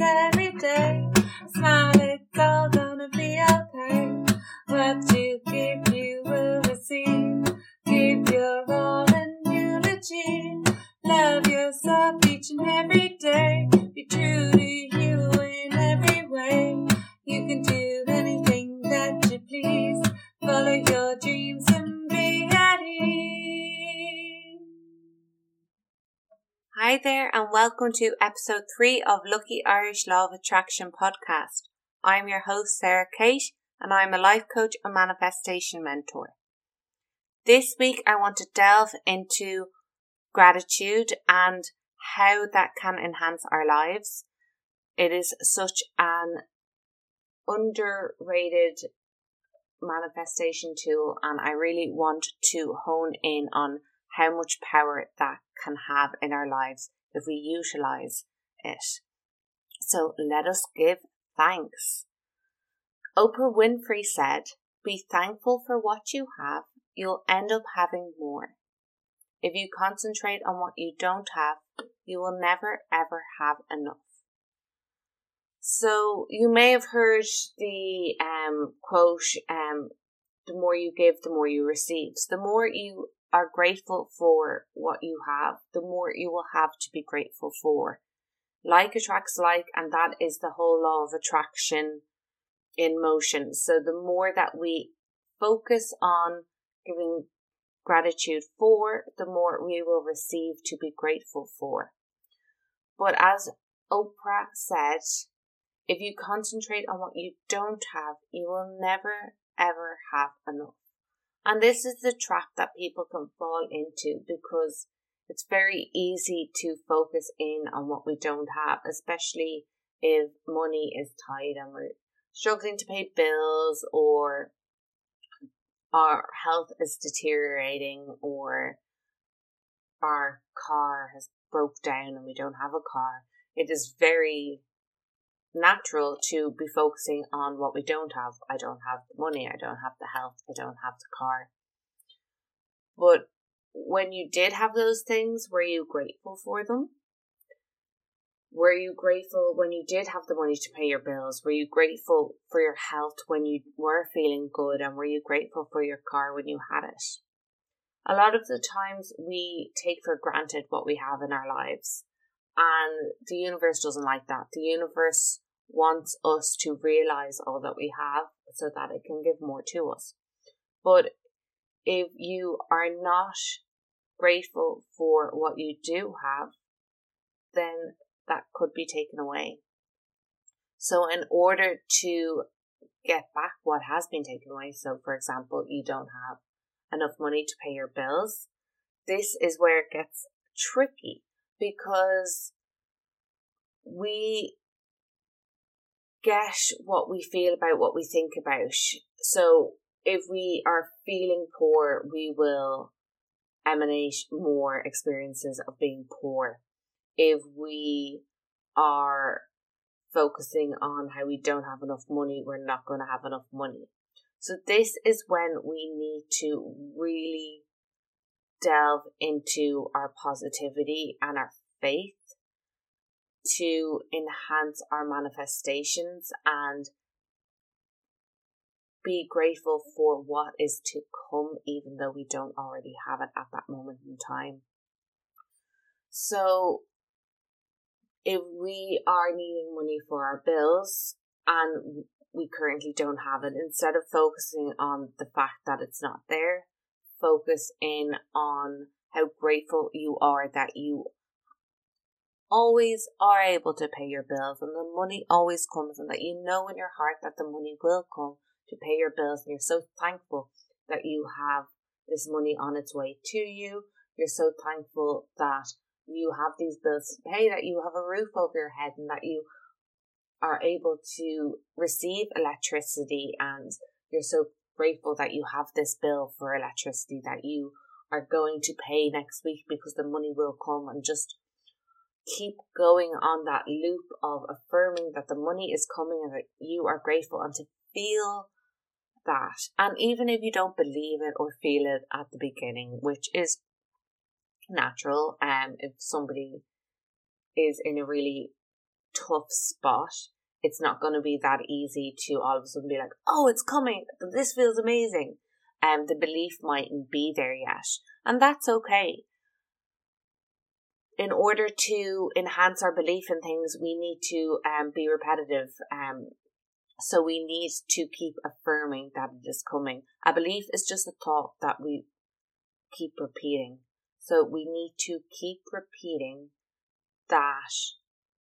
every day. Welcome to episode three of Lucky Irish Law of Attraction podcast. I'm your host, Sarah Kate, and I'm a life coach and manifestation mentor. This week, I want to delve into gratitude and how that can enhance our lives. It is such an underrated manifestation tool, and I really want to hone in on how much power that can have in our lives if we utilize it. So let us give thanks. Oprah Winfrey said, Be thankful for what you have, you'll end up having more. If you concentrate on what you don't have, you will never ever have enough. So you may have heard the um, quote, um, the more you give, the more you receive. So the more you are grateful for what you have, the more you will have to be grateful for. Like attracts like, and that is the whole law of attraction in motion. So the more that we focus on giving gratitude for, the more we will receive to be grateful for. But as Oprah said, if you concentrate on what you don't have, you will never ever have enough. And this is the trap that people can fall into because it's very easy to focus in on what we don't have, especially if money is tight and we're struggling to pay bills or our health is deteriorating or our car has broke down and we don't have a car. It is very natural to be focusing on what we don't have. I don't have the money, I don't have the health, I don't have the car. But when you did have those things, were you grateful for them? Were you grateful when you did have the money to pay your bills? Were you grateful for your health when you were feeling good? And were you grateful for your car when you had it? A lot of the times we take for granted what we have in our lives. And the universe doesn't like that. The universe wants us to realize all that we have so that it can give more to us. But if you are not grateful for what you do have, then that could be taken away. So, in order to get back what has been taken away, so for example, you don't have enough money to pay your bills, this is where it gets tricky because we get what we feel about what we think about. So if we are feeling poor, we will emanate more experiences of being poor. If we are focusing on how we don't have enough money, we're not going to have enough money. So this is when we need to really delve into our positivity and our faith to enhance our manifestations and be grateful for what is to come, even though we don't already have it at that moment in time. So, if we are needing money for our bills and we currently don't have it, instead of focusing on the fact that it's not there, focus in on how grateful you are that you always are able to pay your bills and the money always comes and that you know in your heart that the money will come to pay your bills and you're so thankful that you have this money on its way to you. You're so thankful that you have these bills to pay, that you have a roof over your head and that you are able to receive electricity and you're so grateful that you have this bill for electricity that you are going to pay next week because the money will come and just keep going on that loop of affirming that the money is coming and that you are grateful and to feel that. And even if you don't believe it or feel it at the beginning, which is natural, um, if somebody is in a really tough spot. It's not going to be that easy to all of a sudden be like, oh, it's coming. This feels amazing. And um, the belief mightn't be there yet. And that's okay. In order to enhance our belief in things, we need to um, be repetitive. Um, so we need to keep affirming that it is coming. A belief is just a thought that we keep repeating. So we need to keep repeating that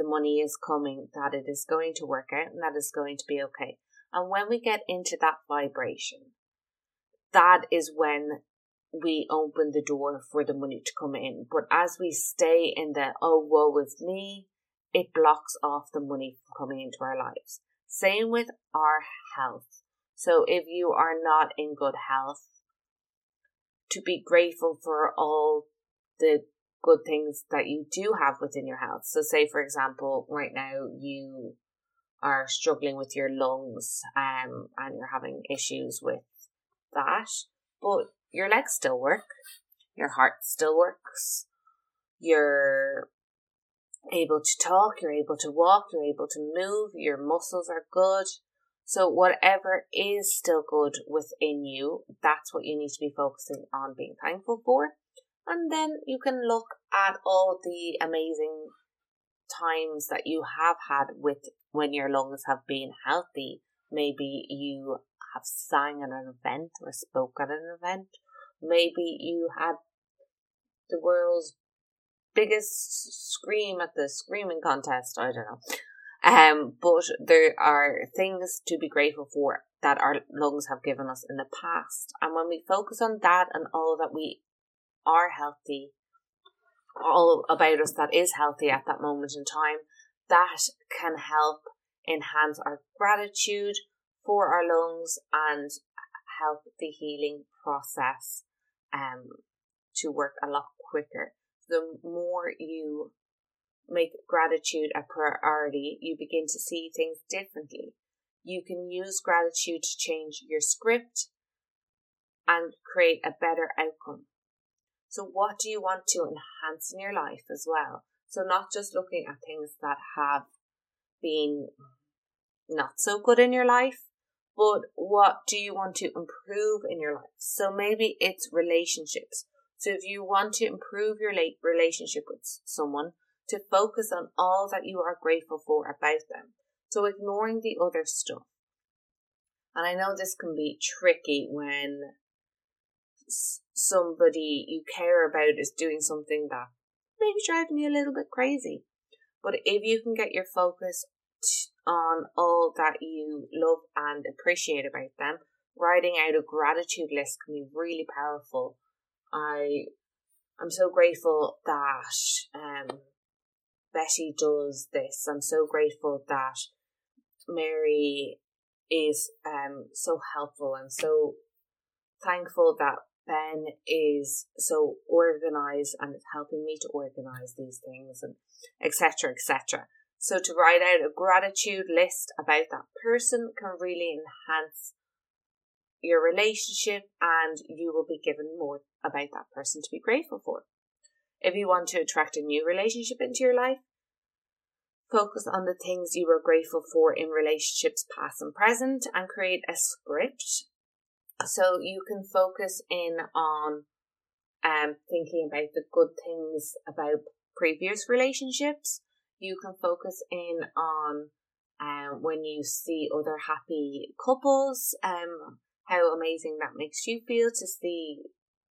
the money is coming, that it is going to work out, and that is going to be okay. And when we get into that vibration, that is when we open the door for the money to come in. But as we stay in the, oh, woe is me, it blocks off the money from coming into our lives. Same with our health. So if you are not in good health, to be grateful for all the good things that you do have within your health. So say for example, right now you are struggling with your lungs um and you're having issues with that, but your legs still work, your heart still works, you're able to talk, you're able to walk, you're able to move, your muscles are good. So whatever is still good within you, that's what you need to be focusing on being thankful for. And then you can look at all the amazing times that you have had with when your lungs have been healthy. Maybe you have sang at an event or spoke at an event. Maybe you had the world's biggest scream at the screaming contest. I don't know. Um, but there are things to be grateful for that our lungs have given us in the past. And when we focus on that and all that we are healthy, all about us that is healthy at that moment in time, that can help enhance our gratitude for our lungs and help the healing process um, to work a lot quicker the more you make gratitude a priority, you begin to see things differently. You can use gratitude to change your script and create a better outcome. So, what do you want to enhance in your life as well? So, not just looking at things that have been not so good in your life, but what do you want to improve in your life? So, maybe it's relationships. So if you want to improve your relationship with someone, to focus on all that you are grateful for about them. So ignoring the other stuff. And I know this can be tricky when somebody you care about is doing something that maybe driving you a little bit crazy. But if you can get your focus on all that you love and appreciate about them, writing out a gratitude list can be really powerful I I'm so grateful that um, Betty does this. I'm so grateful that Mary is um, so helpful and so thankful that Ben is so organized and it's helping me to organize these things and etc. etc. So to write out a gratitude list about that person can really enhance your relationship and you will be given more about that person to be grateful for. If you want to attract a new relationship into your life, focus on the things you were grateful for in relationships past and present and create a script so you can focus in on um, thinking about the good things about previous relationships. You can focus in on um, when you see other happy couples, um, how amazing that makes you feel to see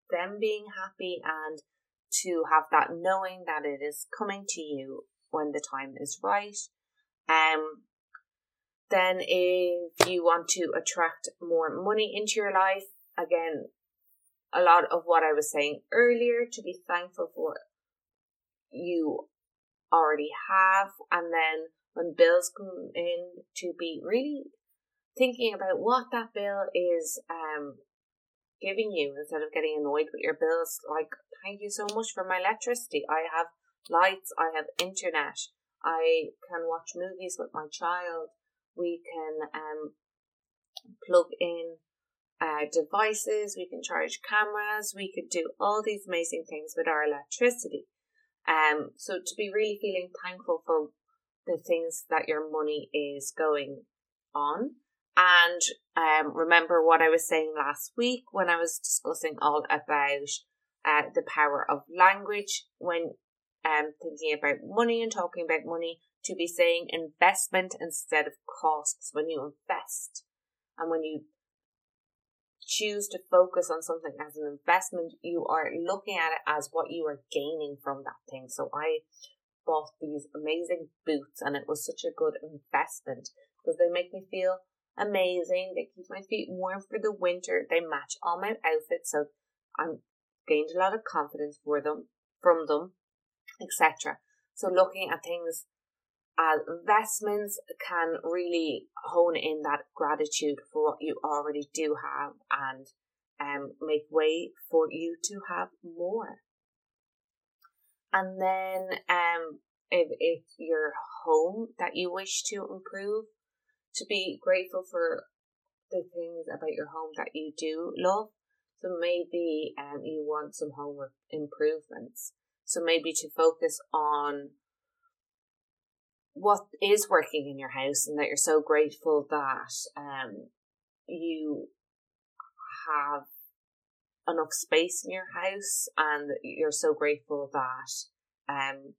them being happy and to have that knowing that it is coming to you when the time is right. Um, then if you want to attract more money into your life, again, a lot of what I was saying earlier to be thankful for what you already have, and then when bills come in, to be really thinking about what that bill is um giving you instead of getting annoyed with your bills. Like, thank you so much for my electricity. I have lights, I have internet, I can watch movies with my child. We can um plug in uh, devices, we can charge cameras, we could do all these amazing things with our electricity. Um, so to be really feeling thankful for the things that your money is going on. And um, remember what I was saying last week when I was discussing all about uh, the power of language when um, thinking about money and talking about money to be saying investment instead of costs. When you invest and when you choose to focus on something as an investment, you are looking at it as what you are gaining from that thing. So I bought these amazing boots and it was such a good investment because they make me feel amazing. They keep my feet warm for the winter. They match all my outfits. So I'm gained a lot of confidence for them, from them, etc. So looking at things as investments can really hone in that gratitude for what you already do have and um, make way for you to have more. And then um, if it's your home that you wish to improve, to be grateful for the things about your home that you do love. So maybe um, you want some home improvements. So maybe to focus on what is working in your house and that you're so grateful that um, you have enough space in your house and you're so grateful that um,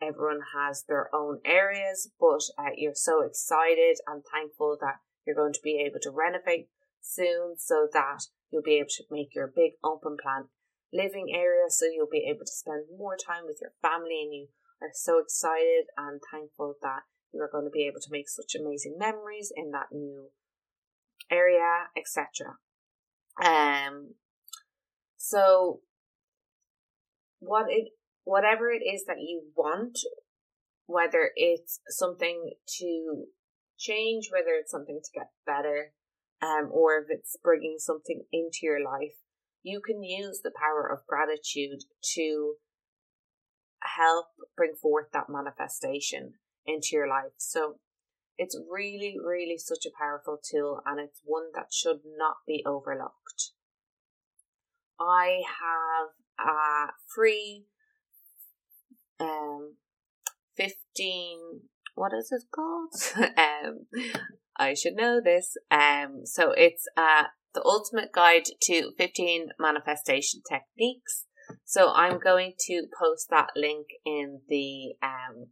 everyone has their own areas, but uh, you're so excited and thankful that you're going to be able to renovate soon so that you'll be able to make your big open plan living area so you'll be able to spend more time with your family and you are so excited and thankful that you are going to be able to make such amazing memories in that new area, etc. Um, so what it, whatever it is that you want, whether it's something to change, whether it's something to get better, um, or if it's bringing something into your life, you can use the power of gratitude to help bring forth that manifestation into your life. So it's really, really such a powerful tool and it's one that should not be overlooked. I have a free um 15 what is it called? um I should know this. Um so it's uh the ultimate guide to 15 manifestation techniques so I'm going to post that link in the um,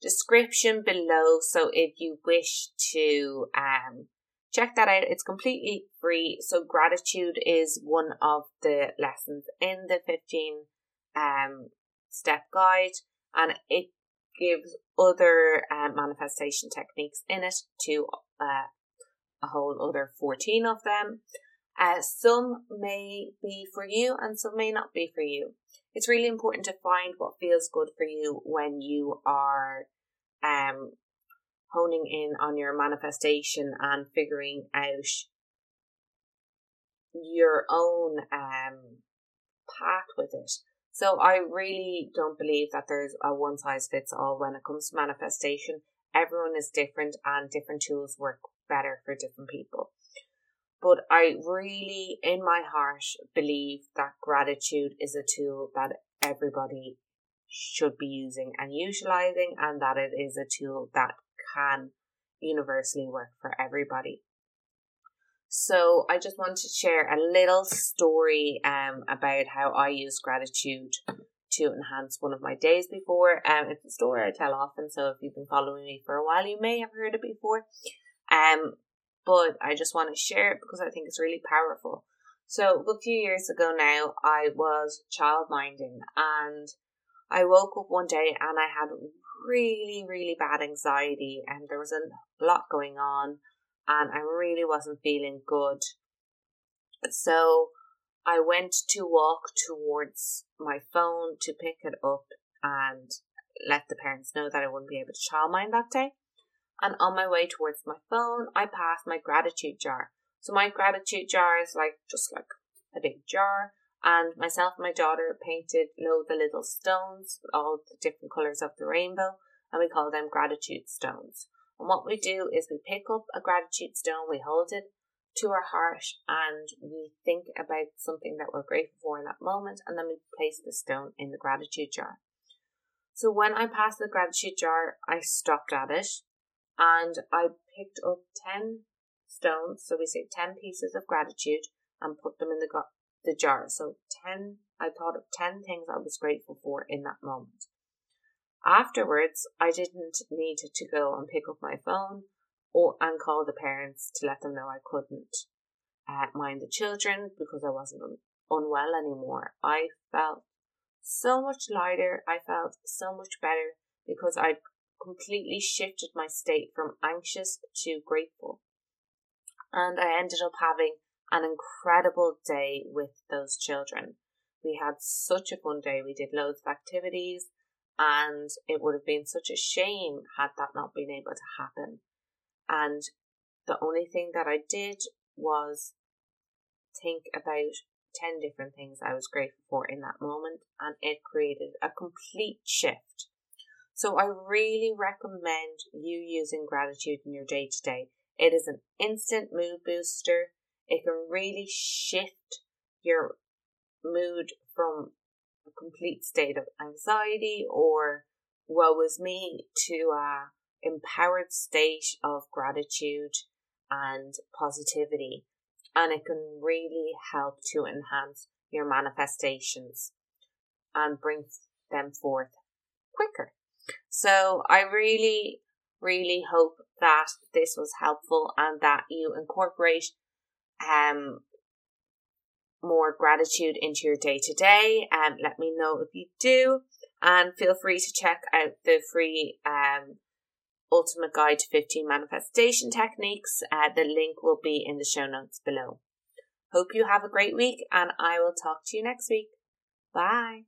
description below. So if you wish to um, check that out, it's completely free. So gratitude is one of the lessons in the 15 um, step guide, and it gives other uh, manifestation techniques in it to uh, a whole other 14 of them. Uh, some may be for you and some may not be for you. It's really important to find what feels good for you when you are um, honing in on your manifestation and figuring out your own um, path with it. So I really don't believe that there's a one size fits all when it comes to manifestation. Everyone is different and different tools work better for different people. But I really, in my heart, believe that gratitude is a tool that everybody should be using and utilizing, and that it is a tool that can universally work for everybody. So I just want to share a little story um, about how I use gratitude to enhance one of my days before. Um, it's a story I tell often, so if you've been following me for a while, you may have heard it before. Um, but I just want to share it because I think it's really powerful. So a few years ago now, I was child minding and I woke up one day and I had really, really bad anxiety and there was a lot going on and I really wasn't feeling good. So I went to walk towards my phone to pick it up and let the parents know that I wouldn't be able to childmind that day and on my way towards my phone, I passed my gratitude jar. So my gratitude jar is like just like a big jar, and myself and my daughter painted loads the little stones, with all the different colors of the rainbow, and we call them gratitude stones. And what we do is we pick up a gratitude stone, we hold it to our heart, and we think about something that we're grateful for in that moment, and then we place the stone in the gratitude jar. So when I passed the gratitude jar, I stopped at it and I picked up 10 stones. So we say 10 pieces of gratitude and put them in the, the jar. So 10, I thought of 10 things I was grateful for in that moment. Afterwards, I didn't need to go and pick up my phone or and call the parents to let them know I couldn't uh, mind the children because I wasn't un- unwell anymore. I felt so much lighter. I felt so much better because I'd completely shifted my state from anxious to grateful. And I ended up having an incredible day with those children. We had such a fun day. We did loads of activities and it would have been such a shame had that not been able to happen. And the only thing that I did was think about 10 different things I was grateful for in that moment, and it created a complete shift. So I really recommend you using gratitude in your day to day. It is an instant mood booster. It can really shift your mood from a complete state of anxiety or woe is me to a empowered state of gratitude and positivity and it can really help to enhance your manifestations and bring them forth quicker. So I really, really hope that this was helpful and that you incorporate um more gratitude into your day to day and let me know if you do and feel free to check out the free um Ultimate Guide to 15 Manifestation Techniques. Uh, the link will be in the show notes below. Hope you have a great week and I will talk to you next week. Bye.